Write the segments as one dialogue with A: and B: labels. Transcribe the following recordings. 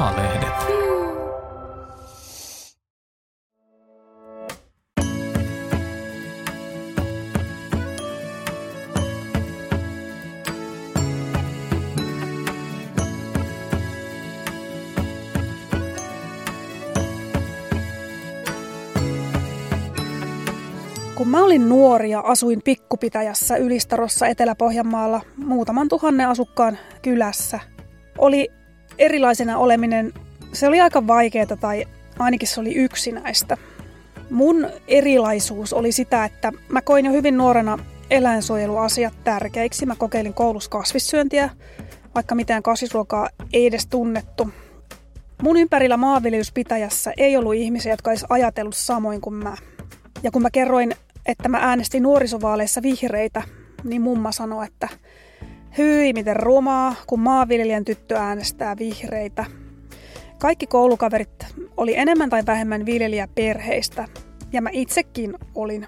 A: Maalehdet.
B: Kun mä olin nuori ja asuin pikkupitäjässä Ylistarossa Etelä-Pohjanmaalla muutaman tuhannen asukkaan kylässä, oli erilaisena oleminen, se oli aika vaikeaa tai ainakin se oli yksinäistä. Mun erilaisuus oli sitä, että mä koin jo hyvin nuorena eläinsuojeluasiat tärkeiksi. Mä kokeilin koulussa kasvissyöntiä, vaikka mitään kasvisruokaa ei edes tunnettu. Mun ympärillä maanviljelyspitäjässä ei ollut ihmisiä, jotka olisi ajatellut samoin kuin mä. Ja kun mä kerroin, että mä äänestin nuorisovaaleissa vihreitä, niin mumma sanoi, että hyi miten rumaa, kun maanviljelijän tyttö äänestää vihreitä. Kaikki koulukaverit oli enemmän tai vähemmän viljelijäperheistä, ja mä itsekin olin.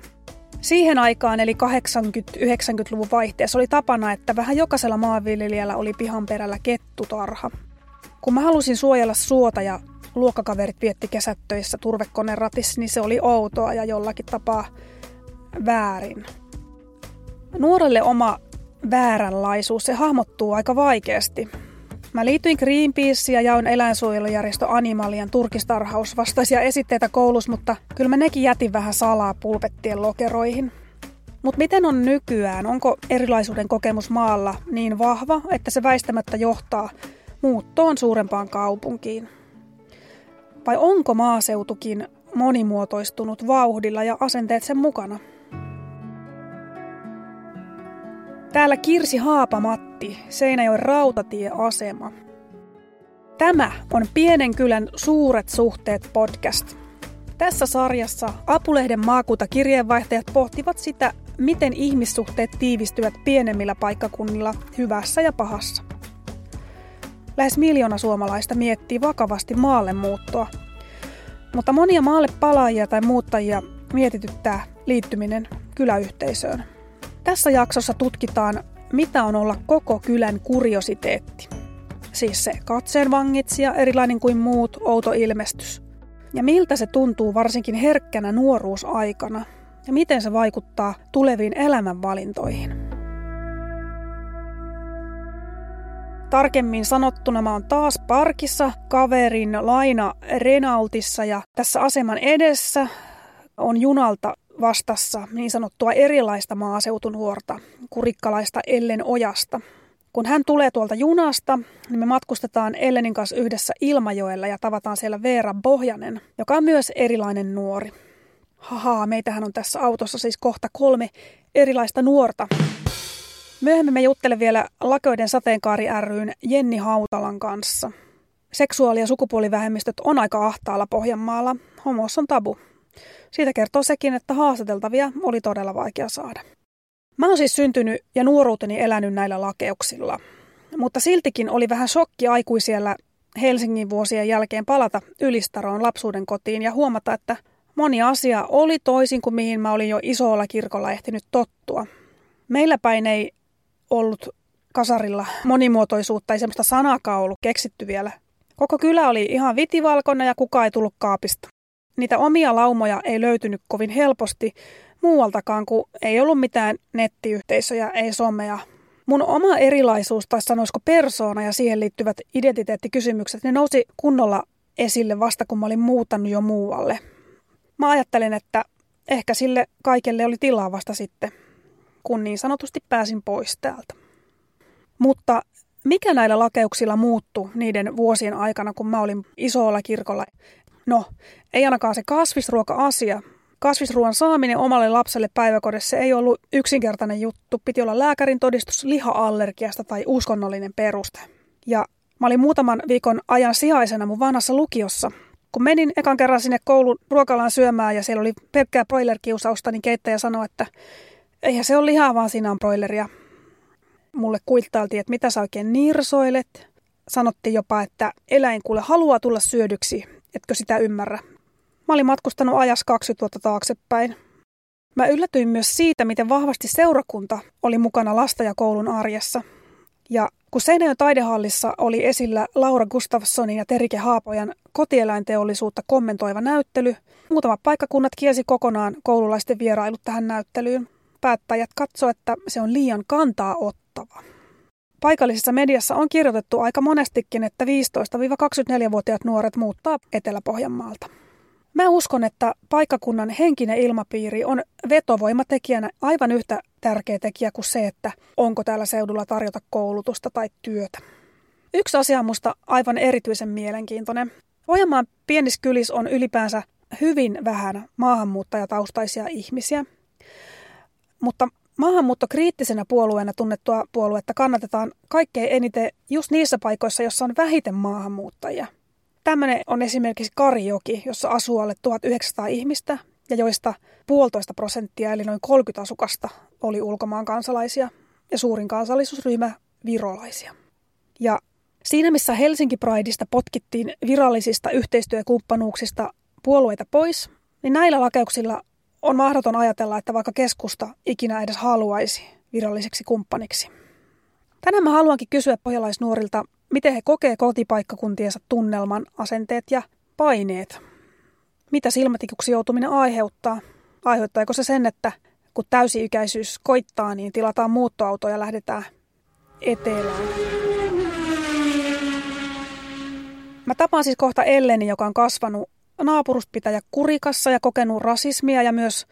B: Siihen aikaan, eli 80-90-luvun vaihteessa, oli tapana, että vähän jokaisella maanviljelijällä oli pihan perällä kettutarha. Kun mä halusin suojella suota ja luokkakaverit vietti kesät töissä turvekoneen ratissa, niin se oli outoa ja jollakin tapaa väärin. Nuorelle oma vääränlaisuus, se hahmottuu aika vaikeasti. Mä liityin Greenpeace ja jaoin eläinsuojelujärjestö Animalian turkistarhaus vastaisia esitteitä koulussa, mutta kyllä mä nekin jätin vähän salaa pulpettien lokeroihin. Mutta miten on nykyään? Onko erilaisuuden kokemus maalla niin vahva, että se väistämättä johtaa muuttoon suurempaan kaupunkiin? Vai onko maaseutukin monimuotoistunut vauhdilla ja asenteet sen mukana? Täällä Kirsi Haapamatti, Seinäjoen rautatieasema. Tämä on Pienen kylän suuret suhteet podcast. Tässä sarjassa Apulehden maakuntakirjeenvaihtajat pohtivat sitä, miten ihmissuhteet tiivistyvät pienemmillä paikkakunnilla hyvässä ja pahassa. Lähes miljoona suomalaista miettii vakavasti maalle muuttoa, mutta monia maalle palaajia tai muuttajia mietityttää liittyminen kyläyhteisöön. Tässä jaksossa tutkitaan, mitä on olla koko kylän kuriositeetti. Siis se katseen vangitsija, erilainen kuin muut, outo ilmestys. Ja miltä se tuntuu varsinkin herkkänä nuoruusaikana. Ja miten se vaikuttaa tuleviin elämänvalintoihin. Tarkemmin sanottuna mä oon taas parkissa kaverin Laina Renaultissa ja tässä aseman edessä on junalta vastassa niin sanottua erilaista maaseutunuorta, kurikkalaista Ellen Ojasta. Kun hän tulee tuolta junasta, niin me matkustetaan Ellenin kanssa yhdessä Ilmajoella ja tavataan siellä Veera Bohjanen, joka on myös erilainen nuori. Haha, meitähän on tässä autossa siis kohta kolme erilaista nuorta. Myöhemmin me juttelen vielä Lakoiden sateenkaari ryn Jenni Hautalan kanssa. Seksuaali- ja sukupuolivähemmistöt on aika ahtaalla Pohjanmaalla. Homos on tabu. Siitä kertoo sekin, että haastateltavia oli todella vaikea saada. Mä oon siis syntynyt ja nuoruuteni elänyt näillä lakeuksilla. Mutta siltikin oli vähän shokki aikuisiellä Helsingin vuosien jälkeen palata Ylistaroon lapsuuden kotiin ja huomata, että moni asia oli toisin kuin mihin mä olin jo isolla kirkolla ehtinyt tottua. Meillä päin ei ollut kasarilla monimuotoisuutta, ei semmoista sanakaan ollut keksitty vielä. Koko kylä oli ihan vitivalkona ja kukaan ei tullut kaapista. Niitä omia laumoja ei löytynyt kovin helposti muualtakaan, kun ei ollut mitään nettiyhteisöjä, ei somea. Mun oma erilaisuus, tai sanoisiko persoona ja siihen liittyvät identiteettikysymykset, ne nousi kunnolla esille vasta kun mä olin muuttanut jo muualle. Mä ajattelin, että ehkä sille kaikelle oli tilaa vasta sitten, kun niin sanotusti pääsin pois täältä. Mutta mikä näillä lakeuksilla muuttui niiden vuosien aikana, kun mä olin isolla kirkolla? No, ei ainakaan se kasvisruoka-asia. Kasvisruoan saaminen omalle lapselle päiväkodissa ei ollut yksinkertainen juttu. Piti olla lääkärin todistus liha-allergiasta tai uskonnollinen peruste. Ja mä olin muutaman viikon ajan sijaisena mun vanhassa lukiossa. Kun menin ekan kerran sinne koulun ruokalaan syömään ja siellä oli pelkkää broilerkiusausta, niin keittäjä sanoi, että eihän se ole lihaa, vaan siinä on broileria. Mulle kuittailtiin, että mitä sä oikein nirsoilet. Sanottiin jopa, että eläin kuule haluaa tulla syödyksi Etkö sitä ymmärrä? Mä olin matkustanut ajas 20 vuotta taaksepäin. Mä yllätyin myös siitä, miten vahvasti seurakunta oli mukana lasta ja koulun arjessa. Ja Kun Seinäjoen taidehallissa oli esillä Laura Gustafssonin ja Terike Haapojan kotieläinteollisuutta kommentoiva näyttely, muutamat paikkakunnat kiesi kokonaan koululaisten vierailut tähän näyttelyyn. Päättäjät katsoivat, että se on liian kantaa ottava. Paikallisessa mediassa on kirjoitettu aika monestikin, että 15-24-vuotiaat nuoret muuttaa Etelä-Pohjanmaalta. Mä uskon, että paikkakunnan henkinen ilmapiiri on vetovoimatekijänä aivan yhtä tärkeä tekijä kuin se, että onko täällä seudulla tarjota koulutusta tai työtä. Yksi asia on musta aivan erityisen mielenkiintoinen. Pohjanmaan pienissä kylissä on ylipäänsä hyvin vähän maahanmuuttajataustaisia ihmisiä, mutta maahanmuuttokriittisenä puolueena tunnettua puoluetta kannatetaan kaikkein eniten just niissä paikoissa, joissa on vähiten maahanmuuttajia – Tämmöinen on esimerkiksi Karijoki, jossa asuu alle 1900 ihmistä ja joista puolitoista prosenttia eli noin 30 asukasta oli ulkomaan kansalaisia ja suurin kansallisuusryhmä virolaisia. Ja siinä missä Helsinki Prideista potkittiin virallisista yhteistyökumppanuuksista puolueita pois, niin näillä lakeuksilla on mahdoton ajatella, että vaikka keskusta ikinä edes haluaisi viralliseksi kumppaniksi. Tänään mä haluankin kysyä pohjalaisnuorilta, miten he kokee kotipaikkakuntiensa tunnelman, asenteet ja paineet. Mitä silmätikuksi joutuminen aiheuttaa? Aiheuttaako se sen, että kun täysi-ikäisyys koittaa, niin tilataan muuttoauto ja lähdetään etelään? Mä tapaan siis kohta Elleni, joka on kasvanut naapuruspitäjä Kurikassa ja kokenut rasismia ja myös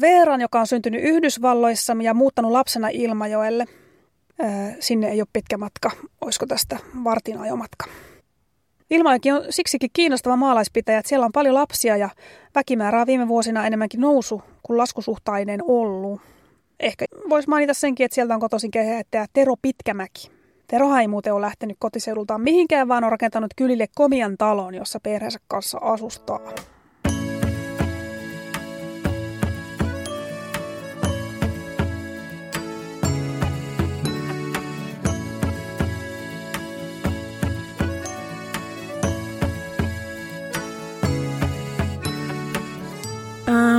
B: Veeran, joka on syntynyt Yhdysvalloissa ja muuttanut lapsena Ilmajoelle – sinne ei ole pitkä matka, olisiko tästä vartin ajomatka. Ilmaikin on siksikin kiinnostava maalaispitäjä, että siellä on paljon lapsia ja väkimäärää viime vuosina enemmänkin nousu kuin laskusuhtainen ollut. Ehkä voisi mainita senkin, että sieltä on kotoisin kehättäjä Tero Pitkämäki. Tero ei muuten ole lähtenyt kotiseudultaan mihinkään, vaan on rakentanut kylille komian talon, jossa perheensä kanssa asustaa.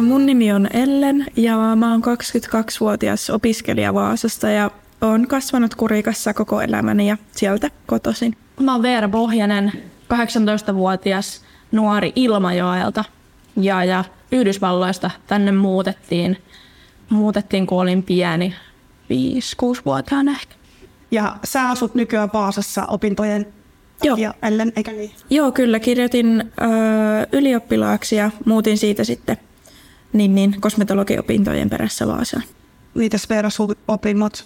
A: mun nimi on Ellen ja mä oon 22-vuotias opiskelija Vaasasta ja oon kasvanut Kurikassa koko elämäni ja sieltä kotosin.
C: Mä oon Veera Pohjanen, 18-vuotias nuori Ilmajoelta ja, ja Yhdysvalloista tänne muutettiin, muutettiin kun olin pieni, 5-6-vuotiaana ehkä.
D: Ja sä asut nykyään Vaasassa opintojen
A: Joo.
D: ja Ellen, eikä niin?
A: Joo, kyllä. Kirjoitin ö, ylioppilaaksi ja muutin siitä sitten niin, niin, kosmetologiopintojen perässä Vaasaan.
D: Mitäs Veera sun opinnot?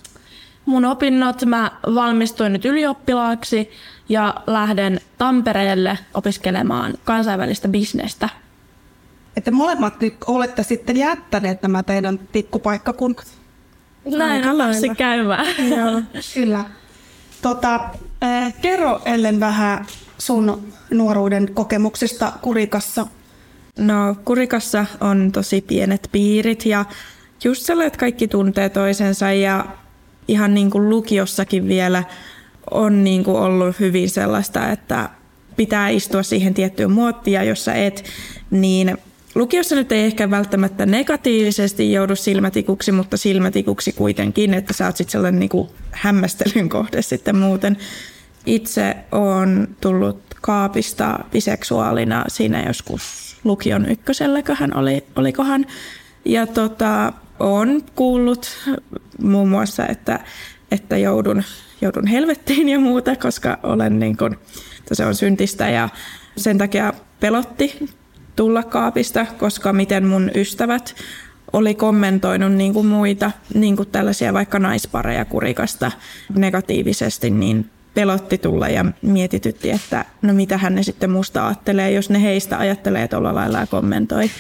C: Mun opinnot, mä valmistuin nyt ylioppilaaksi ja lähden Tampereelle opiskelemaan kansainvälistä bisnestä.
D: Että molemmat nyt olette sitten jättäneet nämä teidän pikkupaikkakunnat.
C: Näin on lapsi käymään.
D: Joo, kyllä. Tota, äh, kerro Ellen vähän sun nuoruuden kokemuksista Kurikassa.
A: No Kurikassa on tosi pienet piirit ja just sellainen, että kaikki tuntee toisensa ja ihan niin kuin lukiossakin vielä on niin kuin ollut hyvin sellaista, että pitää istua siihen tiettyyn muottiin ja jos sä et, niin lukiossa nyt ei ehkä välttämättä negatiivisesti joudu silmätikuksi, mutta silmätikuksi kuitenkin, että sä oot sitten sellainen niin kuin hämmästelyn kohde sitten muuten. Itse on tullut kaapista biseksuaalina siinä joskus lukion ykköselläköhän oli, olikohan. Ja tota, on kuullut muun muassa, että, että joudun, joudun helvettiin ja muuta, koska olen niin kuin, se on syntistä ja sen takia pelotti tulla kaapista, koska miten mun ystävät oli kommentoinut niin kuin muita, niin kuin tällaisia vaikka naispareja kurikasta negatiivisesti, niin pelotti tulla ja mietitytti, että no mitä hän ne sitten musta ajattelee, jos ne heistä ajattelee tuolla lailla ja kommentoi.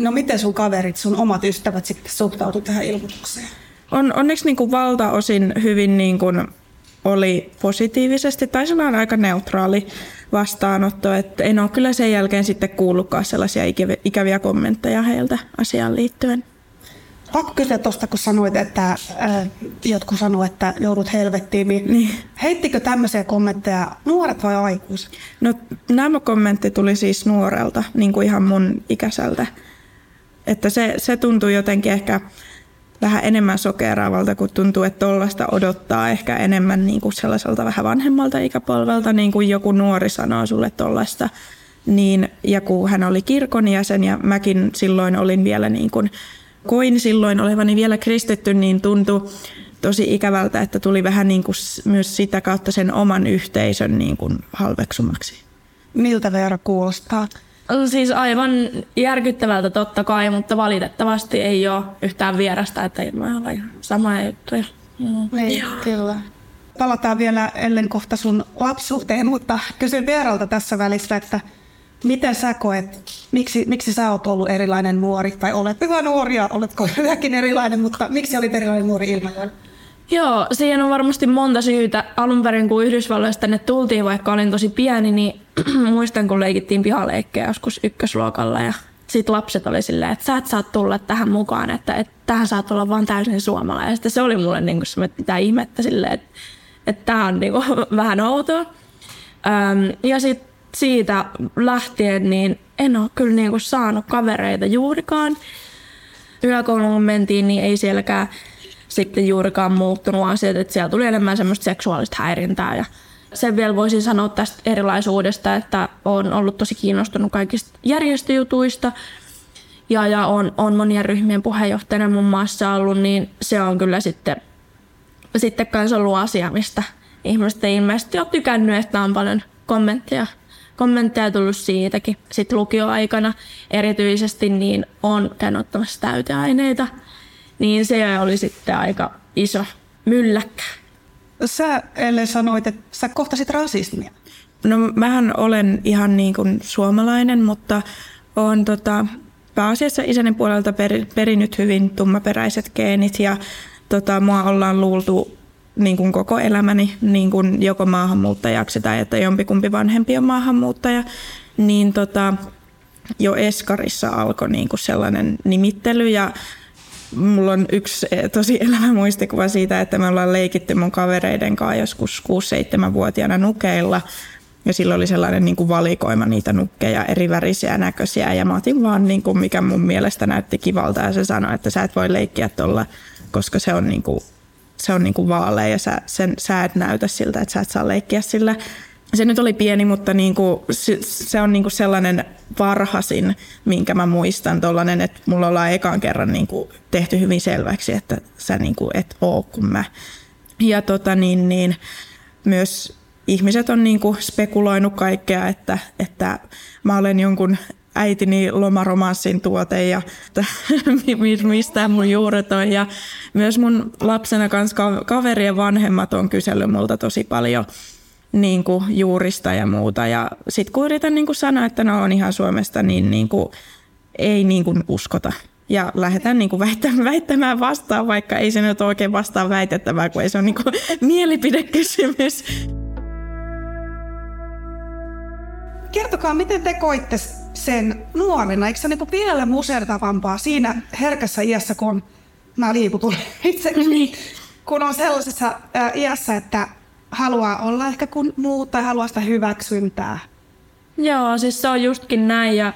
D: No miten sun kaverit, sun omat ystävät sitten suhtautuivat tähän ilmoitukseen?
A: On, onneksi niin kuin valtaosin hyvin niin kuin oli positiivisesti tai sellainen aika neutraali vastaanotto, että en ole kyllä sen jälkeen sitten kuullutkaan sellaisia ikäviä kommentteja heiltä asiaan liittyen.
D: Pakko kysyä tuosta, kun sanoit, että äh, jotkut sanoivat, että joudut helvettiin, niin, niin. heittikö tämmöisiä kommentteja nuoret vai aikuiset?
A: No nämä kommentti tuli siis nuorelta, niin kuin ihan mun ikäiseltä. Että se, se tuntui jotenkin ehkä vähän enemmän sokeraavalta, kun tuntuu, että tuollaista odottaa ehkä enemmän niin kuin sellaiselta vähän vanhemmalta ikäpolvelta, niin kuin joku nuori sanoo sulle tuollaista. Niin, ja kun hän oli kirkon jäsen ja mäkin silloin olin vielä niin kuin, koin silloin olevani vielä kristitty, niin tuntui tosi ikävältä, että tuli vähän niin kuin myös sitä kautta sen oman yhteisön niin kuin halveksumaksi.
D: Miltä Veera kuulostaa?
C: Siis aivan järkyttävältä totta kai, mutta valitettavasti ei ole yhtään vierasta, että ei ole samoja juttuja.
D: Mm. Niin, kyllä. Palataan vielä Ellen kohta sun lapsuuteen, mutta kysyn Veeralta tässä välissä, että miten sä koet, miksi, miksi sä oot ollut erilainen nuori, tai olet hyvä nuori ja oletko hyväkin erilainen, mutta miksi olit erilainen nuori Ilmajoella?
C: Joo, siihen on varmasti monta syytä. Alun perin kun Yhdysvalloista tänne tultiin, vaikka olin tosi pieni, niin muistan kun leikittiin pihaleikkejä joskus ykkösluokalla ja sitten lapset oli silleen, että sä et saa tulla tähän mukaan, että, että tähän saat olla vaan täysin suomalainen. Ja se oli mulle niin kuin, että mitä ihmettä silleen, että, että tämä on niin kuin, vähän outoa. Öm, ja sitten siitä lähtien niin en ole kyllä niin kuin saanut kavereita juurikaan. Yläkouluun mentiin, niin ei sielläkään sitten juurikaan muuttunut asiat, että siellä tuli enemmän semmoista seksuaalista häirintää. Ja sen vielä voisin sanoa tästä erilaisuudesta, että olen ollut tosi kiinnostunut kaikista järjestöjutuista. Ja, ja on, on monien ryhmien puheenjohtajana muun muassa ollut, niin se on kyllä sitten, sitten kanssa ollut asia, mistä ihmiset ei ilmeisesti ole tykännyt, että on paljon kommentteja, kommentteja tullut siitäkin. Sitten lukioaikana erityisesti niin on käynyt ottamassa täyteaineita – niin se oli sitten aika iso mylläkkä.
D: Sä Elle sanoit, että sä kohtasit rasismia.
A: No mähän olen ihan niin kuin suomalainen, mutta on tota, pääasiassa isäni puolelta per, perinyt hyvin tummaperäiset geenit ja tota, mua ollaan luultu niin kuin koko elämäni niin kuin joko maahanmuuttajaksi tai että jompikumpi vanhempi on maahanmuuttaja, niin tota, jo Eskarissa alkoi niin kuin sellainen nimittely ja Mulla on yksi eh, tosi elämä muistikuva siitä, että me ollaan leikitty mun kavereiden kanssa joskus 6-7-vuotiaana nukeilla. Ja silloin oli sellainen niin kuin valikoima niitä nukkeja, eri värisiä näköisiä. Ja mä otin vaan, niin kuin, mikä mun mielestä näytti kivalta. Ja se sanoi, että sä et voi leikkiä tuolla, koska se on, niin kuin, se on niin kuin vaalea ja sä, sen, sä et näytä siltä, että sä et saa leikkiä sillä se nyt oli pieni, mutta niin kuin, se on niin kuin sellainen varhasin, minkä mä muistan, tollainen, että mulla ollaan ekan kerran niin kuin tehty hyvin selväksi, että sä kuin et oo kuin mä. Ja tota niin, niin myös ihmiset on niin kuin spekuloinut kaikkea, että, että mä olen jonkun äitini lomaromanssin tuote ja mistä mun juuret on. Ja myös mun lapsena kanssa kaverien vanhemmat on kysellyt multa tosi paljon niin kuin juurista ja muuta. Ja sitten kun yritän niin kuin sanoa, että no on ihan Suomesta, niin, niin kuin, ei niin kuin uskota. Ja lähdetään niin kuin väittämään vastaan, vaikka ei se nyt oikein vastaan väitettävää, kun ei se ole niin kuin mielipidekysymys.
D: Kertokaa, miten te koitte sen nuorena? Eikö se ole niin vielä musertavampaa siinä herkässä iässä, kun mä liikutun itse, niin. kun on sellaisessa iässä, että haluaa olla ehkä kuin muut tai haluaa sitä hyväksyntää.
C: Joo, siis se on justkin näin ja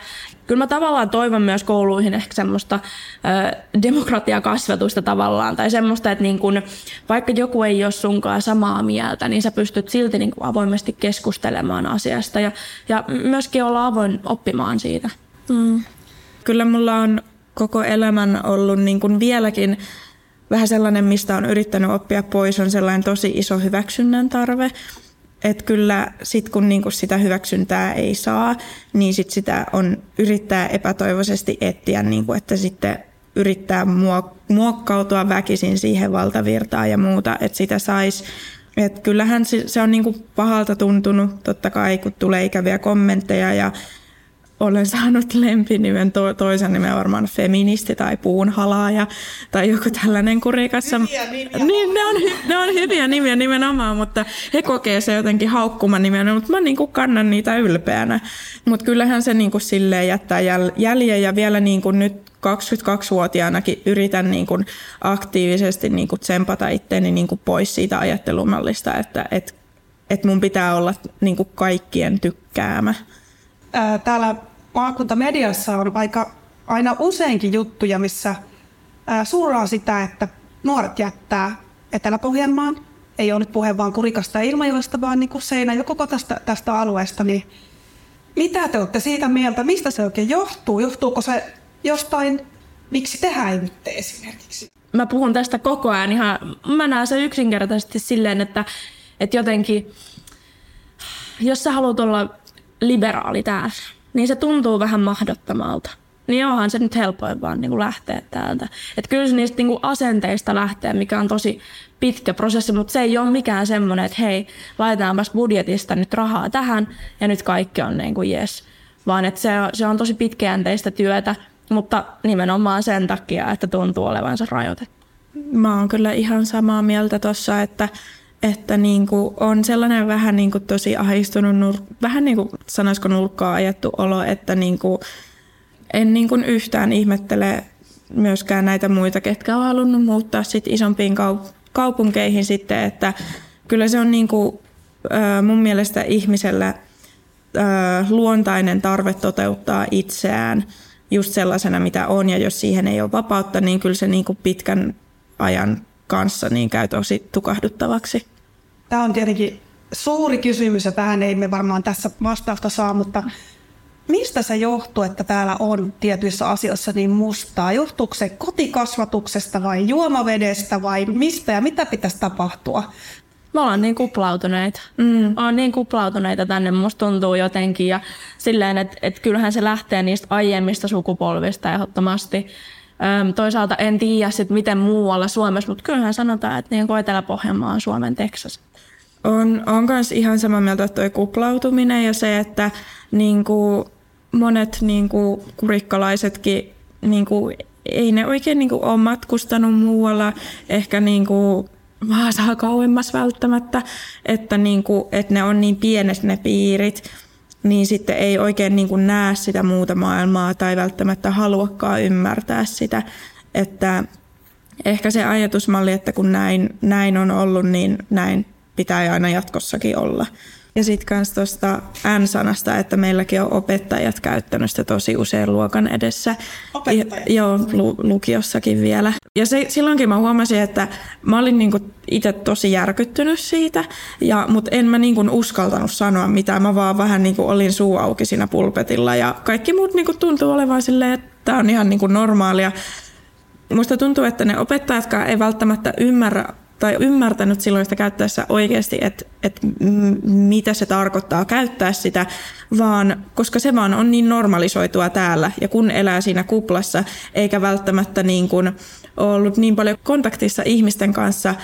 C: kyllä mä tavallaan toivon myös kouluihin ehkä semmoista ö, demokratiakasvatusta tavallaan tai semmoista, että niin kun, vaikka joku ei ole sunkaan samaa mieltä, niin sä pystyt silti niin kuin avoimesti keskustelemaan asiasta ja, ja myöskin olla avoin oppimaan siitä.
A: Mm. Kyllä mulla on koko elämän ollut niin kuin vieläkin vähän sellainen, mistä on yrittänyt oppia pois, on sellainen tosi iso hyväksynnän tarve. Että kyllä sit kun niinku sitä hyväksyntää ei saa, niin sit sitä on yrittää epätoivoisesti etsiä, niinku, että sitten yrittää muokkautua väkisin siihen valtavirtaan ja muuta, että sitä saisi. Et kyllähän se on niinku pahalta tuntunut, totta kai, kun tulee ikäviä kommentteja ja olen saanut lempinimen, to, toisen nimen varmaan feministi tai puunhalaaja tai joku tällainen kurikassa.
D: Hyviä nimiä.
A: Niin, ne on, ne on hyviä nimiä nimenomaan, mutta he kokee se jotenkin haukkuman nimenä, mutta mä niin kuin kannan niitä ylpeänä. Mutta kyllähän se niin kuin silleen jättää jäl, jäljen ja vielä niin kuin nyt 22-vuotiaanakin yritän niin kuin aktiivisesti niin kuin tsempata itteeni niin kuin pois siitä ajattelumallista, että et, et mun pitää olla niin kuin kaikkien tykkäämä
D: täällä maakuntamediassa on aika aina useinkin juttuja, missä suuraa sitä, että nuoret jättää Etelä-Pohjanmaan. Ei ole nyt puhe vaan Kurikasta ja Ilmajoesta, vaan niin kuin Seinä ja koko tästä, tästä alueesta. Niin mitä te olette siitä mieltä? Mistä se oikein johtuu? Johtuuko se jostain, miksi te häivytte esimerkiksi?
C: Mä puhun tästä koko ajan ihan, mä näen se yksinkertaisesti silleen, että, että jotenkin, jos sä haluat olla liberaali täällä, niin se tuntuu vähän mahdottomalta. Niin onhan se nyt helpoin vaan niin kuin lähteä täältä. Että kyllä se niistä niin kuin asenteista lähtee, mikä on tosi pitkä prosessi, mutta se ei ole mikään semmoinen, että hei, laitetaanpas budjetista nyt rahaa tähän ja nyt kaikki on niin kuin yes. Vaan että se se on tosi pitkäjänteistä työtä, mutta nimenomaan sen takia, että tuntuu olevansa rajoitettu.
A: Mä oon kyllä ihan samaa mieltä tuossa, että että niin kuin on sellainen vähän niin kuin tosi ahistunut, vähän niin kuin sanoisiko nurkkaa ajettu olo, että niin kuin en niin kuin yhtään ihmettele myöskään näitä muita, ketkä on halunnut muuttaa sit isompiin kaupunkeihin sitten, että kyllä se on niin kuin, mun mielestä ihmisellä luontainen tarve toteuttaa itseään just sellaisena, mitä on, ja jos siihen ei ole vapautta, niin kyllä se niin kuin pitkän ajan kanssa niin käy tosi tukahduttavaksi.
D: Tämä on tietenkin suuri kysymys, ja tähän ei me varmaan tässä vastausta saa, mutta Mistä se johtuu, että täällä on tietyissä asioissa niin mustaa? Johtuuko se kotikasvatuksesta vai juomavedestä vai mistä ja mitä pitäisi tapahtua?
C: Me ollaan niin kuplautuneita. Mm. On niin kuplautuneita tänne, musta tuntuu jotenkin. Ja silleen, että et kyllähän se lähtee niistä aiemmista sukupolvista ehdottomasti. Toisaalta en tiedä sit miten muualla Suomessa, mutta kyllähän sanotaan, että niin Etelä-Pohjanmaa on Suomen Texas.
A: On, on myös ihan samaa mieltä tuo kuplautuminen ja se, että niin kuin monet niin kuin, kurikkalaisetkin niin kuin, ei ne oikein niin kuin, ole matkustanut muualla, ehkä niin kuin, Vaasaa kauemmas välttämättä, että, niin kuin, että ne on niin pienet ne piirit, niin sitten ei oikein niin kuin näe sitä muuta maailmaa tai välttämättä haluakaan ymmärtää sitä, että ehkä se ajatusmalli, että kun näin, näin on ollut, niin näin pitää aina jatkossakin olla. Ja sitten myös tuosta N-sanasta, että meilläkin on opettajat käyttänyt sitä tosi usein luokan edessä.
D: Opettajat?
A: Joo, lu- lukiossakin vielä. Ja se, silloinkin mä huomasin, että mä olin niinku itse tosi järkyttynyt siitä, ja, mutta en mä niinku uskaltanut sanoa mitään. Mä vaan vähän niinku olin suu auki siinä pulpetilla ja kaikki muut niinku tuntuu olevan silleen, että tämä on ihan niinku normaalia. Musta tuntuu, että ne opettajatkaan ei välttämättä ymmärrä tai ymmärtänyt silloin sitä käyttäessä oikeasti, että, että mitä se tarkoittaa käyttää sitä, vaan koska se vaan on niin normalisoitua täällä ja kun elää siinä kuplassa eikä välttämättä niin kuin ollut niin paljon kontaktissa ihmisten kanssa,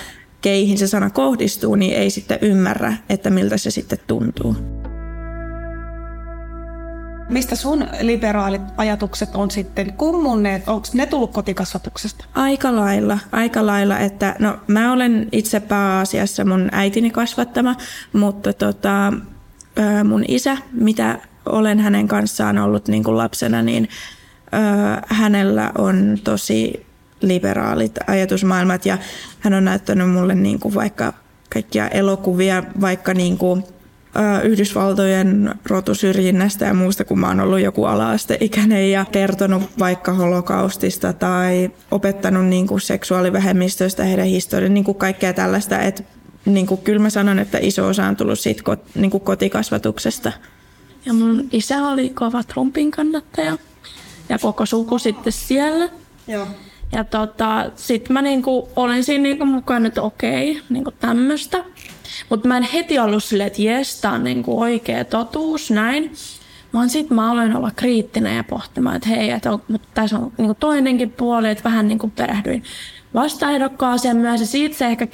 A: keihin se sana kohdistuu, niin ei sitten ymmärrä, että miltä se sitten tuntuu.
D: Mistä sun liberaalit ajatukset on sitten kummunneet? Onko ne tullut kotikasvatuksesta?
A: Aika lailla, aika lailla, että no mä olen itse pääasiassa mun äitini kasvattama, mutta tota, mun isä, mitä olen hänen kanssaan ollut niin kuin lapsena, niin hänellä on tosi liberaalit ajatusmaailmat ja hän on näyttänyt mulle niin kuin vaikka kaikkia elokuvia, vaikka niin kuin Yhdysvaltojen rotusyrjinnästä ja muusta, kun mä oon ollut joku ala-asteikäinen ja kertonut vaikka holokaustista tai opettanut niin kuin seksuaalivähemmistöistä heidän historian, niin kuin kaikkea tällaista. Et, niin kuin kyllä mä sanon, että iso osa on tullut siitä kot, niin kuin kotikasvatuksesta.
C: Ja mun isä oli kova Trumpin kannattaja ja koko suku sitten siellä.
D: Joo.
C: Ja tota, sit mä niinku olin siinä niinku mukaan, että okei, niinku tämmöstä. Mutta mä en heti ollut silleen, että jes, tää on niinku oikea totuus, näin. Vaan sit mä aloin olla kriittinen ja pohtimaan, että hei, että on, mutta tässä on niinku toinenkin puoli, että vähän niinku perehdyin vastaehdokkaaseen myös. Ja siitä se ehkä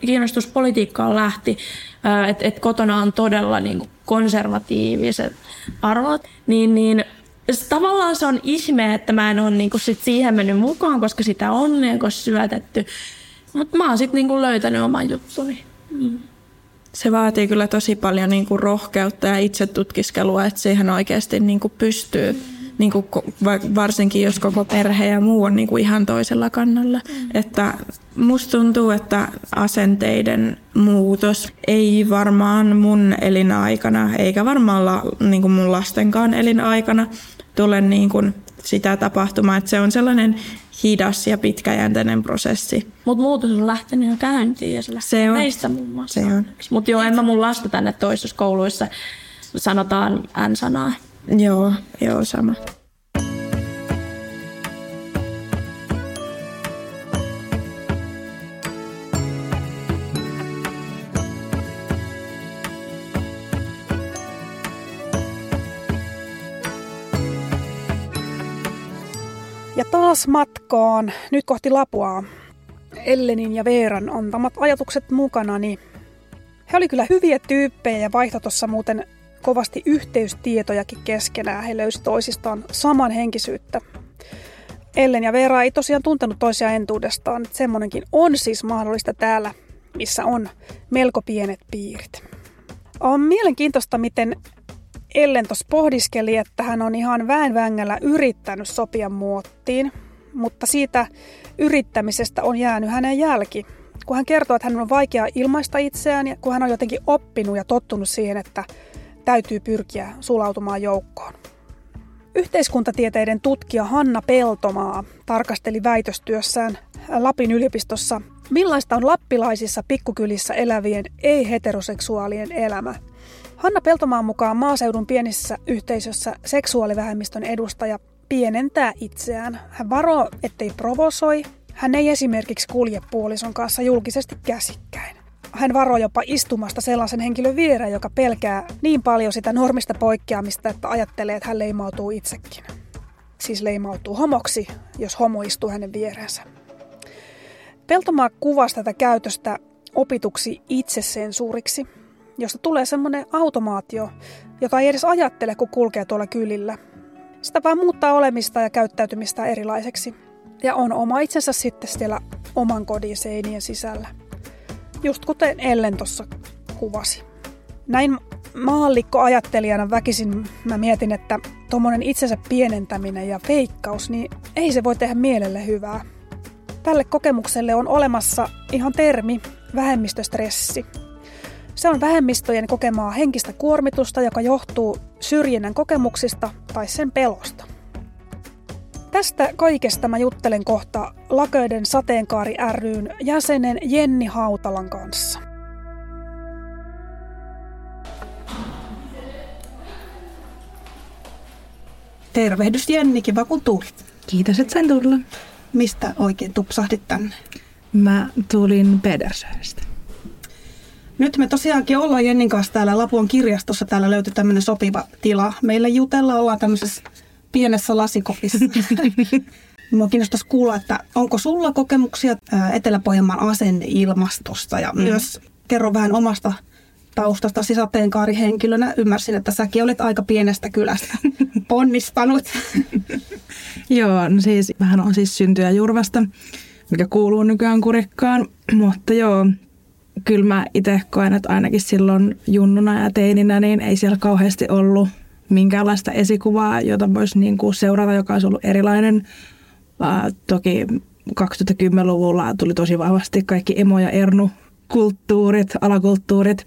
C: kiinnostus politiikkaan lähti, että et kotona on todella niinku konservatiiviset arvot. Niin, niin tavallaan se on ihme, että mä en ole niinku sit siihen mennyt mukaan, koska sitä on niinku syötetty. Mutta mä oon sitten niinku löytänyt oman juttuni. Mm
A: se vaatii kyllä tosi paljon niin kuin rohkeutta ja itse tutkiskelua, että siihen oikeasti niin kuin pystyy, niin kuin, varsinkin jos koko perhe ja muu on niin kuin ihan toisella kannalla. Että musta tuntuu, että asenteiden muutos ei varmaan mun elinaikana, eikä varmaan la, niin kuin mun lastenkaan elinaikana tule niin kuin sitä tapahtumaa. Että se on sellainen hidas ja pitkäjänteinen prosessi.
C: Mutta muutos on lähtenyt jo käyntiin ja se,
A: se on.
C: meistä muun muassa.
A: Se on.
C: Mutta joo, en mä mun lasta tänne toisessa kouluissa sanotaan N-sanaa.
A: Joo, joo sama.
B: Ja taas matkaan, nyt kohti Lapuaa, Ellenin ja Veeran antamat ajatukset mukana, niin he oli kyllä hyviä tyyppejä ja vaihto tuossa muuten kovasti yhteystietojakin keskenään. He löysivät toisistaan samanhenkisyyttä. Ellen ja Veera ei tosiaan tuntenut toisiaan entuudestaan. Semmoinenkin on siis mahdollista täällä, missä on melko pienet piirit. On mielenkiintoista, miten Ellen tuossa pohdiskeli, että hän on ihan väen vängällä yrittänyt sopia muottiin, mutta siitä yrittämisestä on jäänyt hänen jälki. Kun hän kertoo, että hän on vaikea ilmaista itseään ja kun hän on jotenkin oppinut ja tottunut siihen, että täytyy pyrkiä sulautumaan joukkoon. Yhteiskuntatieteiden tutkija Hanna Peltomaa tarkasteli väitöstyössään Lapin yliopistossa, millaista on lappilaisissa pikkukylissä elävien ei-heteroseksuaalien elämä – Hanna Peltomaan mukaan maaseudun pienissä yhteisössä seksuaalivähemmistön edustaja pienentää itseään. Hän varoo, ettei provosoi. Hän ei esimerkiksi kulje puolison kanssa julkisesti käsikkäin. Hän varoo jopa istumasta sellaisen henkilön viereen, joka pelkää niin paljon sitä normista poikkeamista, että ajattelee, että hän leimautuu itsekin. Siis leimautuu homoksi, jos homo istuu hänen viereensä. Peltomaa kuvasi tätä käytöstä opituksi itsesensuuriksi – josta tulee semmoinen automaatio, jota ei edes ajattele, kun kulkee tuolla kylillä. Sitä vaan muuttaa olemista ja käyttäytymistä erilaiseksi. Ja on oma itsensä sitten siellä oman kodin seinien sisällä. Just kuten Ellen tuossa kuvasi. Näin maallikko ajattelijana väkisin mä mietin, että tuommoinen itsensä pienentäminen ja feikkaus, niin ei se voi tehdä mielelle hyvää. Tälle kokemukselle on olemassa ihan termi, vähemmistöstressi. Se on vähemmistöjen kokemaa henkistä kuormitusta, joka johtuu syrjinnän kokemuksista tai sen pelosta. Tästä kaikesta mä juttelen kohta Laköiden sateenkaari ryn jäsenen Jenni Hautalan kanssa.
D: Tervehdys Jenni, kiva kun tulit.
E: Kiitos, että sain tulla.
D: Mistä oikein tupsahdit tänne?
E: Mä tulin Pedersöistä.
D: Nyt me tosiaankin ollaan Jennin kanssa täällä Lapuan kirjastossa. Täällä löytyy tämmöinen sopiva tila. Meillä jutella ollaan tämmöisessä pienessä lasikopissa. Mua kiinnostaisi kuulla, että onko sulla kokemuksia Etelä-Pohjanmaan asenneilmastosta ja mm. myös kerro vähän omasta taustasta sateenkaarihenkilönä. Ymmärsin, että säkin olet aika pienestä kylästä ponnistanut.
E: Joo, no siis vähän on siis syntyä Jurvasta, mikä kuuluu nykyään kurikkaan, mutta joo, kyllä mä itse koen, että ainakin silloin junnuna ja teininä, niin ei siellä kauheasti ollut minkäänlaista esikuvaa, jota voisi niin kuin seurata, joka olisi ollut erilainen. Uh, toki 2010-luvulla tuli tosi vahvasti kaikki emo- ja ernu-kulttuurit, alakulttuurit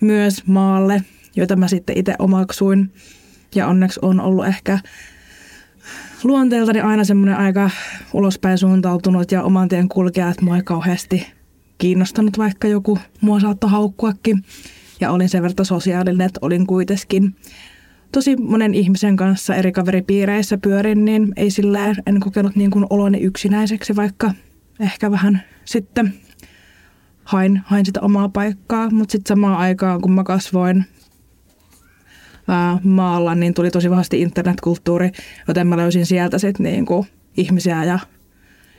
E: myös maalle, joita mä sitten itse omaksuin. Ja onneksi on ollut ehkä luonteeltani aina semmoinen aika ulospäin suuntautunut ja oman tien kulkija, että mua ei kauheasti kiinnostanut, vaikka joku mua saattoi haukkuakin. Ja olin sen verran sosiaalinen, että olin kuitenkin tosi monen ihmisen kanssa eri kaveripiireissä pyörin, niin ei sillä en kokenut niin kuin oloni yksinäiseksi, vaikka ehkä vähän sitten hain, hain sitä omaa paikkaa. Mutta sitten samaan aikaan, kun mä kasvoin ää, maalla, niin tuli tosi vahvasti internetkulttuuri, joten mä löysin sieltä sitten niin kuin ihmisiä ja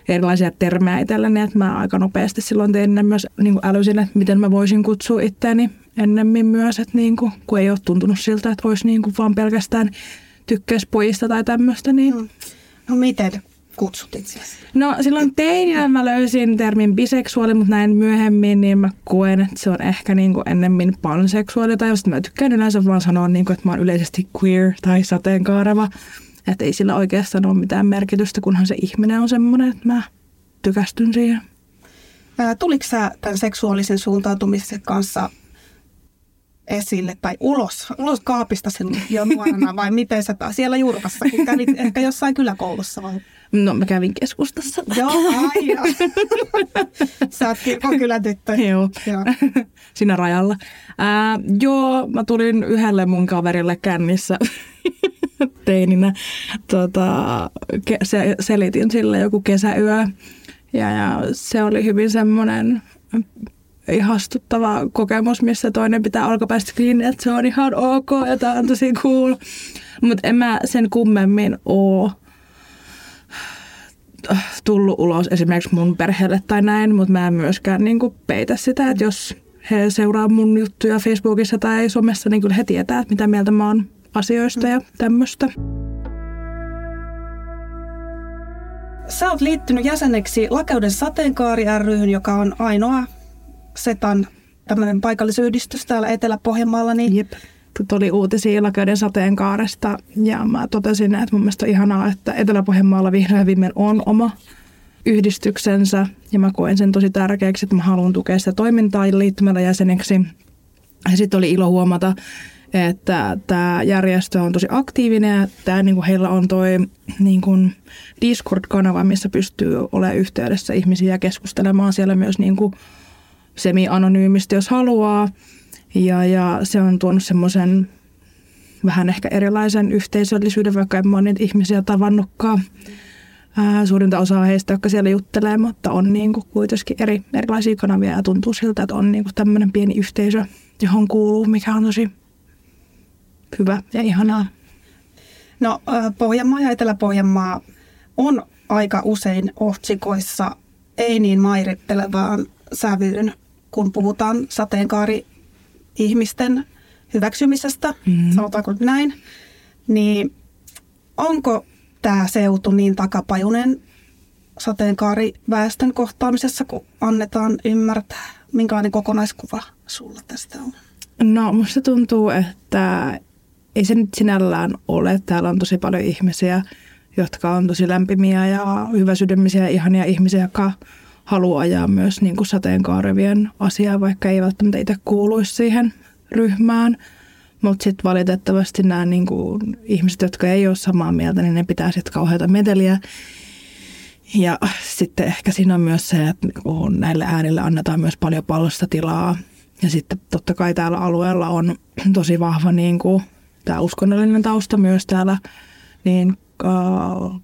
E: erilaisia termejä itselleni, että mä aika nopeasti silloin tein ne myös niin kuin älysin, että miten mä voisin kutsua itseäni ennemmin myös, että niin kuin, kun ei ole tuntunut siltä, että voisi niin kuin vaan pelkästään tykkäisi pojista tai tämmöistä. Niin...
D: No, no miten kutsut itseäsi?
E: No silloin teininä mä löysin termin biseksuaali, mutta näin myöhemmin niin mä koen, että se on ehkä niin kuin ennemmin panseksuaali. Tai jos mä tykkään yleensä vaan sanoa, niin kuin, että mä oon yleisesti queer tai sateenkaareva. Että ei sillä oikeastaan ole mitään merkitystä, kunhan se ihminen on semmoinen, että mä tykästyn siihen.
D: Ää, tuliko sä tämän seksuaalisen suuntautumisen kanssa esille tai ulos, ulos kaapista silloin jo nuorena vai miten sä taas siellä Jurvassa, kun kävit ehkä jossain kyläkoulussa vai?
E: No mä kävin keskustassa.
D: Joo, aina. Sä oot tyttö.
E: Joo,
D: Joo.
E: siinä rajalla. Ää, joo, mä tulin yhdelle mun kaverille kännissä teininä. Tota, ke- se, selitin sille joku kesäyö. Ja, ja se oli hyvin semmoinen ihastuttava kokemus, missä toinen pitää olkapäästä kiinni, että se on ihan ok ja tämä on tosi cool. Mutta en mä sen kummemmin oo tullut ulos esimerkiksi mun perheelle tai näin, mutta mä en myöskään niin kuin peitä sitä, että jos he seuraa mun juttuja Facebookissa tai somessa, niin kyllä he tietää, että mitä mieltä mä oon asioista ja tämmöistä.
D: Sä oot liittynyt jäseneksi Lakeuden sateenkaari ryhyn, joka on ainoa Setan tämmöinen paikallisyhdistys täällä Etelä-Pohjanmaalla. Niin
E: Jep. Tuli uutisia Lakeuden sateenkaaresta ja mä totesin, että mun mielestä on ihanaa, että Etelä-Pohjanmaalla ja viimein on oma yhdistyksensä ja mä koen sen tosi tärkeäksi, että mä haluan tukea sitä toimintaa liittymällä jäseneksi. Ja sitten oli ilo huomata, että tämä järjestö on tosi aktiivinen ja tää, niin kuin heillä on toi niin kuin Discord-kanava, missä pystyy olemaan yhteydessä ihmisiä ja keskustelemaan siellä myös niin kuin semi-anonyymisti, jos haluaa. Ja, ja se on tuonut semmoisen vähän ehkä erilaisen yhteisöllisyyden, vaikka en ole niitä ihmisiä tavannutkaan. Ää, suurinta osaa heistä, jotka siellä juttelee, mutta on niin kuin kuitenkin eri, erilaisia kanavia ja tuntuu siltä, että on niin kuin tämmöinen pieni yhteisö, johon kuuluu, mikä on tosi hyvä ja ihanaa.
D: No Pohjanmaa ja Etelä-Pohjanmaa on aika usein otsikoissa ei niin mairittelevaan sävyyn, kun puhutaan sateenkaari-ihmisten hyväksymisestä, mm. sanotaanko näin. Niin onko tämä seutu niin takapajunen sateenkaariväestön kohtaamisessa, kun annetaan ymmärtää, minkälainen kokonaiskuva sulla tästä on?
E: No musta tuntuu, että ei se nyt sinällään ole. Täällä on tosi paljon ihmisiä, jotka on tosi lämpimiä ja hyväsydämisiä, ihania ihmisiä, jotka haluaa ajaa myös niin kuin sateenkaarevien asiaa, vaikka ei välttämättä itse kuuluisi siihen ryhmään. Mutta sitten valitettavasti nämä niin kuin, ihmiset, jotka ei ole samaa mieltä, niin ne pitää sitten kauheata meteliä. Ja sitten ehkä siinä on myös se, että kun näille äänille annetaan myös paljon palstatilaa. Ja sitten totta kai täällä alueella on tosi vahva niin kuin, tämä uskonnollinen tausta myös täällä, niin äh,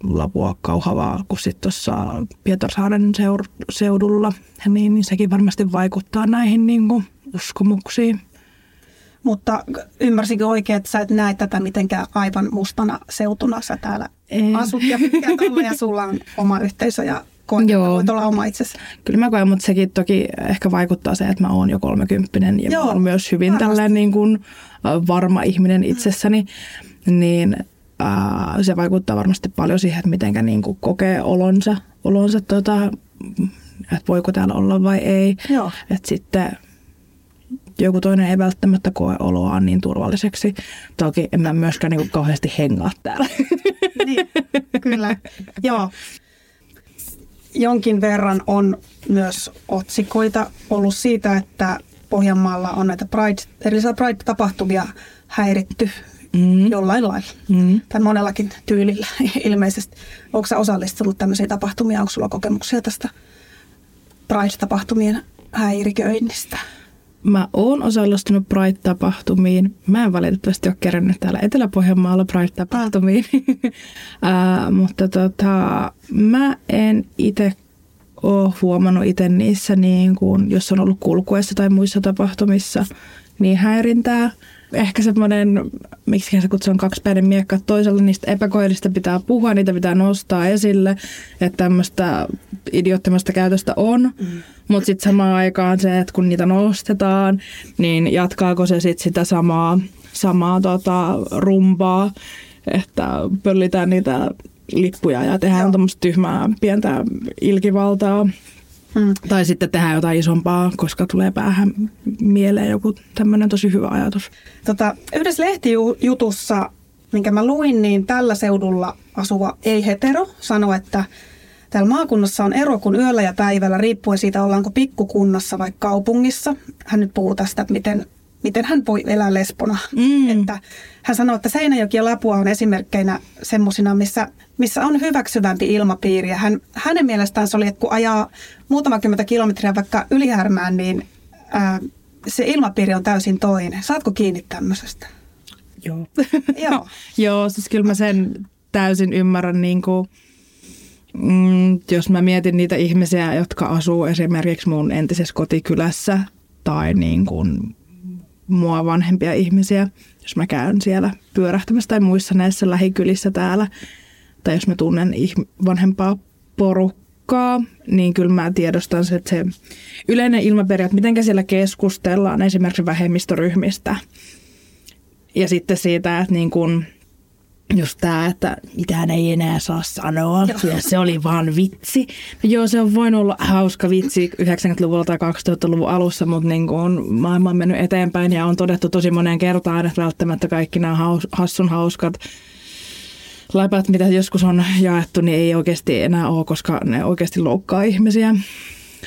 E: Lapua, Kauhavaa kuin sitten tuossa Pietarsaaren seudulla, niin, niin sekin varmasti vaikuttaa näihin niin kuin, uskomuksiin.
D: Mutta ymmärsinkö oikein, että sä et näe tätä mitenkään aivan mustana seutuna? Sä täällä
E: Ei.
D: asut ja alla ja sulla on oma yhteisö ja koet,
E: Joo.
D: että voit olla oma itsesi.
E: Kyllä mä koen, mutta sekin toki ehkä vaikuttaa se, että mä oon jo kolmekymppinen ja
D: Joo,
E: mä oon myös hyvin
D: varmasti.
E: tällainen niin kuin, varma ihminen itsessäni, niin äh, se vaikuttaa varmasti paljon siihen, että mitenkä niin kuin kokee olonsa, olonsa tota, että voiko täällä olla vai ei.
D: Joo.
E: Että sitten joku toinen ei välttämättä koe oloaan niin turvalliseksi. Toki en mä myöskään niin kuin kauheasti hengaa täällä.
D: Niin, kyllä. Joo. Jonkin verran on myös otsikoita ollut siitä, että Pohjanmaalla on näitä Pride, erillisiä Pride-tapahtumia häiritty
E: Mm.
D: jollain lailla.
E: Mm.
D: Tai monellakin tyylillä ilmeisesti. Onko sä osallistunut tämmöisiin tapahtumiin? Onko sulla kokemuksia tästä Pride-tapahtumien häiriköinnistä?
E: Mä oon osallistunut Pride-tapahtumiin. Mä en valitettavasti ole kerännyt täällä Etelä-Pohjanmaalla Pride-tapahtumiin. Ää, mutta tota, mä en itse ole huomannut itse niissä, niin kuin, jos on ollut kulkuessa tai muissa tapahtumissa, niin häirintää. Ehkä semmoinen, miksi se kutsun kaksipäinen miekka, että toisella niistä epäkohdista pitää puhua, niitä pitää nostaa esille, että tämmöistä idioottimasta käytöstä on. Mm. Mutta sitten samaan aikaan se, että kun niitä nostetaan, niin jatkaako se sitten sitä samaa, samaa tota, rumpaa, että pöllitään niitä lippuja ja tehdään tuommoista tyhmää pientä ilkivaltaa.
D: Mm.
E: Tai sitten tehdään jotain isompaa, koska tulee päähän mieleen joku tämmöinen tosi hyvä ajatus.
D: Tota, yhdessä lehtijutussa, minkä mä luin, niin tällä seudulla asuva ei-hetero sanoi, että täällä maakunnassa on ero kuin yöllä ja päivällä, riippuen siitä, ollaanko pikkukunnassa vai kaupungissa. Hän nyt puhuu tästä, miten miten hän voi elää lesbona.
E: Mm.
D: Että hän sanoi, että Seinäjoki ja Lapua on esimerkkeinä semmoisina, missä, missä on hyväksyvämpi ilmapiiri. Ja hän, hänen mielestään se oli, että kun ajaa muutama kymmentä kilometriä vaikka ylihärmään, niin ää, se ilmapiiri on täysin toinen. Saatko kiinni tämmöisestä?
E: Joo.
D: Joo.
E: Joo, siis kyllä mä sen täysin ymmärrän, niin kuin, mm, jos mä mietin niitä ihmisiä, jotka asuu esimerkiksi mun entisessä kotikylässä tai niin kuin mua vanhempia ihmisiä, jos mä käyn siellä pyörähtämässä tai muissa näissä lähikylissä täällä, tai jos mä tunnen vanhempaa porukkaa, niin kyllä mä tiedostan se, että se yleinen ilmapiiri, että miten siellä keskustellaan esimerkiksi vähemmistöryhmistä, ja sitten siitä, että niin kun, just tämä, että mitään ei enää saa sanoa, ja se oli vaan vitsi. No joo, se on voinut olla hauska vitsi 90-luvulla tai 2000-luvun alussa, mutta niin kun maailma on mennyt eteenpäin ja on todettu tosi moneen kertaan, että välttämättä kaikki nämä haus, hassun hauskat läpät, mitä joskus on jaettu, niin ei oikeasti enää ole, koska ne oikeasti loukkaa ihmisiä.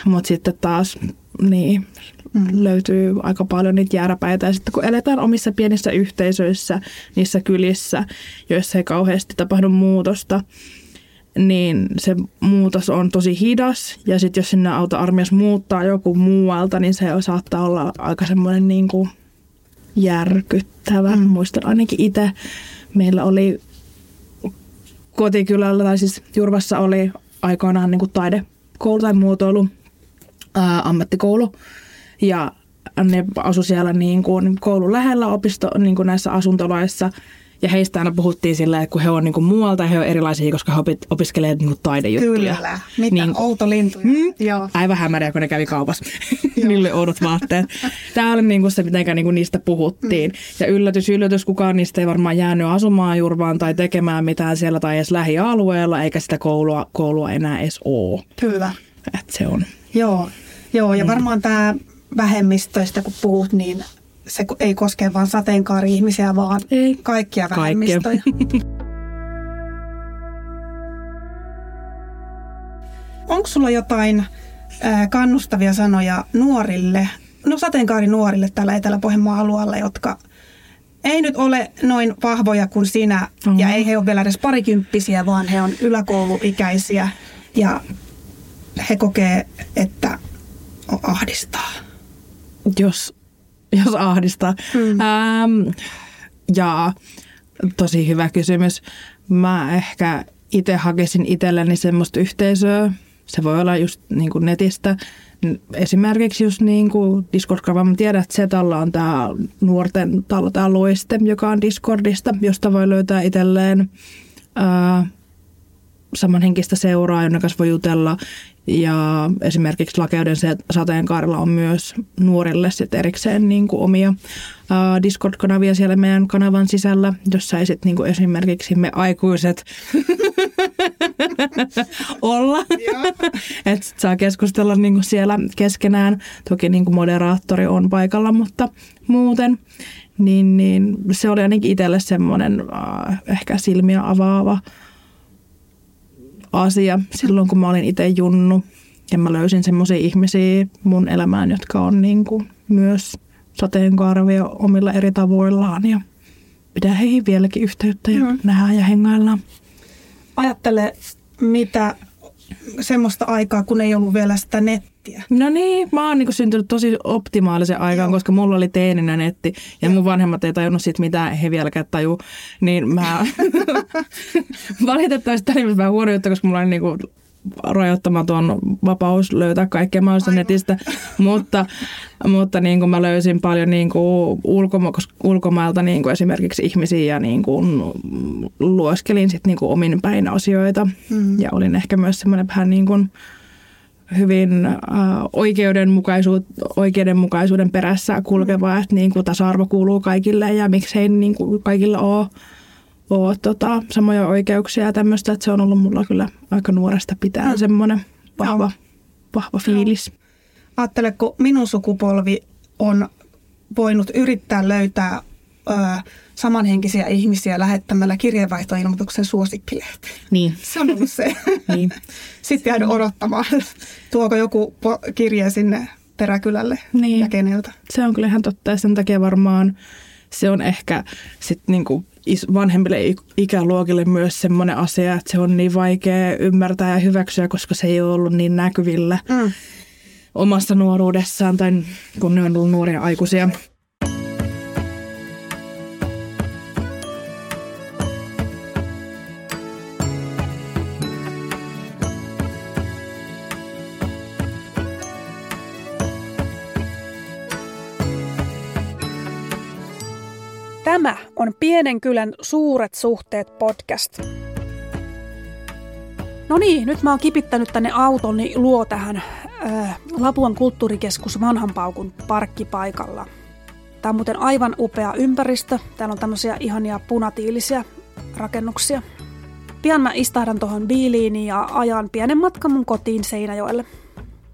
E: Mutta sitten taas, niin, mm. löytyy aika paljon niitä jääräpäitä. Ja sitten kun eletään omissa pienissä yhteisöissä, niissä kylissä, joissa ei kauheasti tapahdu muutosta, niin se muutos on tosi hidas. Ja sitten jos sinne auto-armias muuttaa joku muualta, niin se saattaa olla aika semmoinen niin kuin järkyttävä. Mm. Muistan ainakin itse, meillä oli kotikylällä, tai siis Jurvassa oli aikoinaan niin kuin taidekoulu tai muotoilu, ää, ammattikoulu. Ja ne asu siellä niin kuin koulun lähellä opisto, niin kuin näissä asuntoloissa. Ja heistä aina puhuttiin sillä, että kun he on niin kuin muualta, he on erilaisia, koska he opiskelevat niin kuin taidejuttuja.
D: Kyllä, mitä niin, outo lintuja.
E: Mm, Joo. Aivan hämäriä, kun ne kävi kaupassa. Niillä oli oudot vaatteet. Tämä oli niin kuin se, miten niin kuin niistä puhuttiin. Mm. Ja yllätys, yllätys, kukaan niistä ei varmaan jäänyt asumaan Jurvaan tai tekemään mitään siellä tai edes lähialueella, eikä sitä koulua, koulua enää edes ole.
D: Kyllä.
E: Et se on.
D: Joo, Joo ja mm. varmaan tämä vähemmistöistä kun puhut, niin se ei koske vain sateenkaari-ihmisiä, vaan ei. kaikkia vähemmistöjä. Onko sulla jotain kannustavia sanoja nuorille, no sateenkaari nuorille täällä Etelä-Pohjanmaan alueella, jotka ei nyt ole noin vahvoja kuin sinä, mm-hmm. ja ei he ole vielä edes parikymppisiä, vaan he on yläkouluikäisiä, ja he kokee, että ahdistaa.
E: Jos jos ahdistaa. Mm. Ähm, ja tosi hyvä kysymys. Mä ehkä itse hakisin itselleni semmoista yhteisöä. Se voi olla just niin kuin netistä. Esimerkiksi just niin kuin Discord-kanava. Mä tiedän, että Setalla on tämä nuorten talo, tämä Loiste, joka on Discordista, josta voi löytää itselleen ää, samanhenkistä seuraa, jonne kanssa voi jutella. Ja esimerkiksi Lakeuden sateenkaarella on myös nuorille sit erikseen niin kuin omia uh, Discord-kanavia siellä meidän kanavan sisällä, jossa ei sit, niin kuin esimerkiksi me aikuiset olla. että saa keskustella niin kuin siellä keskenään. Toki niin kuin moderaattori on paikalla, mutta muuten. Niin, niin se oli ainakin itselle semmoinen uh, ehkä silmiä avaava asia silloin, kun mä olin itse junnu. Ja mä löysin semmoisia ihmisiä mun elämään, jotka on niin kuin myös sateenkaarvia omilla eri tavoillaan. Ja pitää heihin vieläkin yhteyttä ja mm. nähdään ja hengaillaan.
D: Ajattele, mitä semmoista aikaa, kun ei ollut vielä sitä nettiä.
E: No niin, mä oon niinku syntynyt tosi optimaalisen aikaan, Joo. koska mulla oli teeninä netti ja Joo. mun vanhemmat ei tajunnut siitä mitään, he vieläkään taju. Niin mä valitettavasti tämä vähän huono juttu, koska mulla oli niinku rajoittamaton vapaus löytää kaikkea mahdollista Aivan. netistä, mutta, mutta niin kuin mä löysin paljon niin kuin ulkoma- ulkomailta niin kuin esimerkiksi ihmisiä ja niin kuin lueskelin sit niin kuin omin päin asioita mm. ja olin ehkä myös semmoinen vähän niin kuin hyvin äh, oikeudenmukaisuud, oikeudenmukaisuuden perässä kulkeva, että niin kuin tasa-arvo kuuluu kaikille ja miksei niin kuin kaikilla ole ole tota, samoja oikeuksia ja tämmöistä, että se on ollut mulla kyllä aika nuoresta pitää mm. semmoinen vahva, vahva fiilis.
D: Ajattele, kun minun sukupolvi on voinut yrittää löytää samanhenkisiä ihmisiä lähettämällä kirjeenvaihtoilmoituksen suosikkilehteen.
E: Niin.
D: Se on ollut se. niin. Sitten jäänyt odottamaan, tuoko joku kirje sinne peräkylälle
E: Niin.
D: ja keneltä.
E: Se on kyllä ihan totta ja sen takia varmaan se on ehkä sit niinku vanhemmille ik- ikäluokille myös semmoinen asia, että se on niin vaikea ymmärtää ja hyväksyä, koska se ei ole ollut niin näkyvillä
D: Mm.
E: omassa nuoruudessaan tai kun ne on ollut nuoria aikuisia.
B: On Pienen kylän suuret suhteet podcast. No niin, nyt mä oon kipittänyt tänne autoni luo tähän äh, Lapuan kulttuurikeskus Vanhan Paukun parkkipaikalla. Tämä on muuten aivan upea ympäristö. Täällä on tämmöisiä ihania punatiilisia rakennuksia. Pian mä istahdan tuohon biiliin ja ajan pienen matkan mun kotiin Seinäjoelle.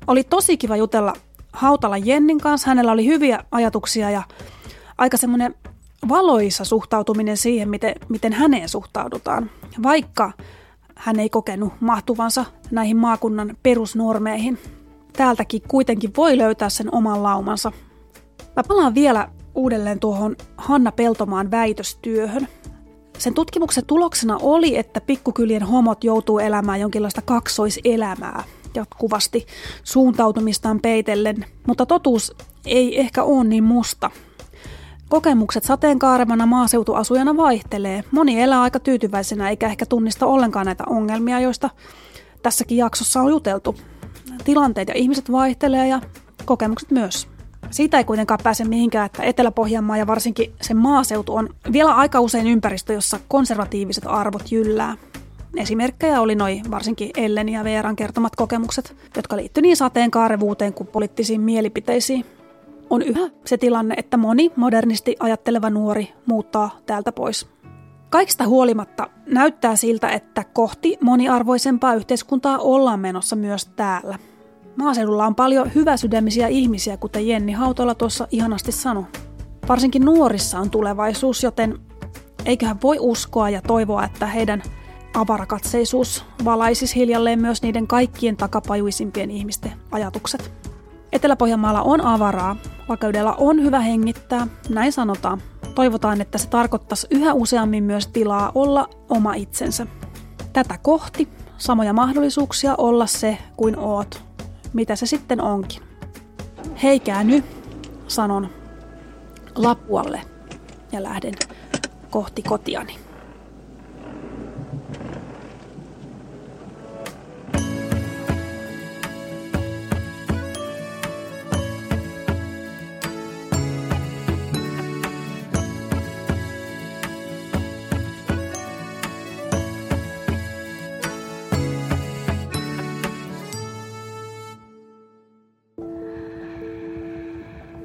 B: Oli tosi kiva jutella Hautala Jennin kanssa. Hänellä oli hyviä ajatuksia ja aika semmoinen valoisa suhtautuminen siihen, miten, miten häneen suhtaudutaan, vaikka hän ei kokenut mahtuvansa näihin maakunnan perusnormeihin. Täältäkin kuitenkin voi löytää sen oman laumansa. Mä palaan vielä uudelleen tuohon Hanna Peltomaan väitöstyöhön. Sen tutkimuksen tuloksena oli, että pikkukylien homot joutuu elämään jonkinlaista kaksoiselämää jatkuvasti suuntautumistaan peitellen, mutta totuus ei ehkä ole niin musta. Kokemukset sateenkaarevana maaseutuasujana vaihtelee. Moni elää aika tyytyväisenä eikä ehkä tunnista ollenkaan näitä ongelmia, joista tässäkin jaksossa on juteltu. Tilanteet ja ihmiset vaihtelee ja kokemukset myös. Siitä ei kuitenkaan pääse mihinkään, että Etelä-Pohjanmaa ja varsinkin sen maaseutu on vielä aika usein ympäristö, jossa konservatiiviset arvot jyllää. Esimerkkejä oli noin varsinkin Ellen ja Veeran kertomat kokemukset, jotka liittyivät niin sateenkaarevuuteen kuin poliittisiin mielipiteisiin. On yhä se tilanne, että moni modernisti ajatteleva nuori muuttaa täältä pois. Kaikista huolimatta näyttää siltä, että kohti moniarvoisempaa yhteiskuntaa ollaan menossa myös täällä. Maaseudulla on paljon hyväsydämisiä ihmisiä, kuten Jenni Hautola tuossa ihanasti sanoi. Varsinkin nuorissa on tulevaisuus, joten eiköhän voi uskoa ja toivoa, että heidän avarakatseisuus valaisisi hiljalleen myös niiden kaikkien takapajuisimpien ihmisten ajatukset. Etelä-Pohjanmaalla on avaraa, vakaudella on hyvä hengittää, näin sanotaan. Toivotaan, että se tarkoittaisi yhä useammin myös tilaa olla oma itsensä. Tätä kohti samoja mahdollisuuksia olla se kuin oot, mitä se sitten onkin. Hei käänny, sanon Lapualle ja lähden kohti kotiani.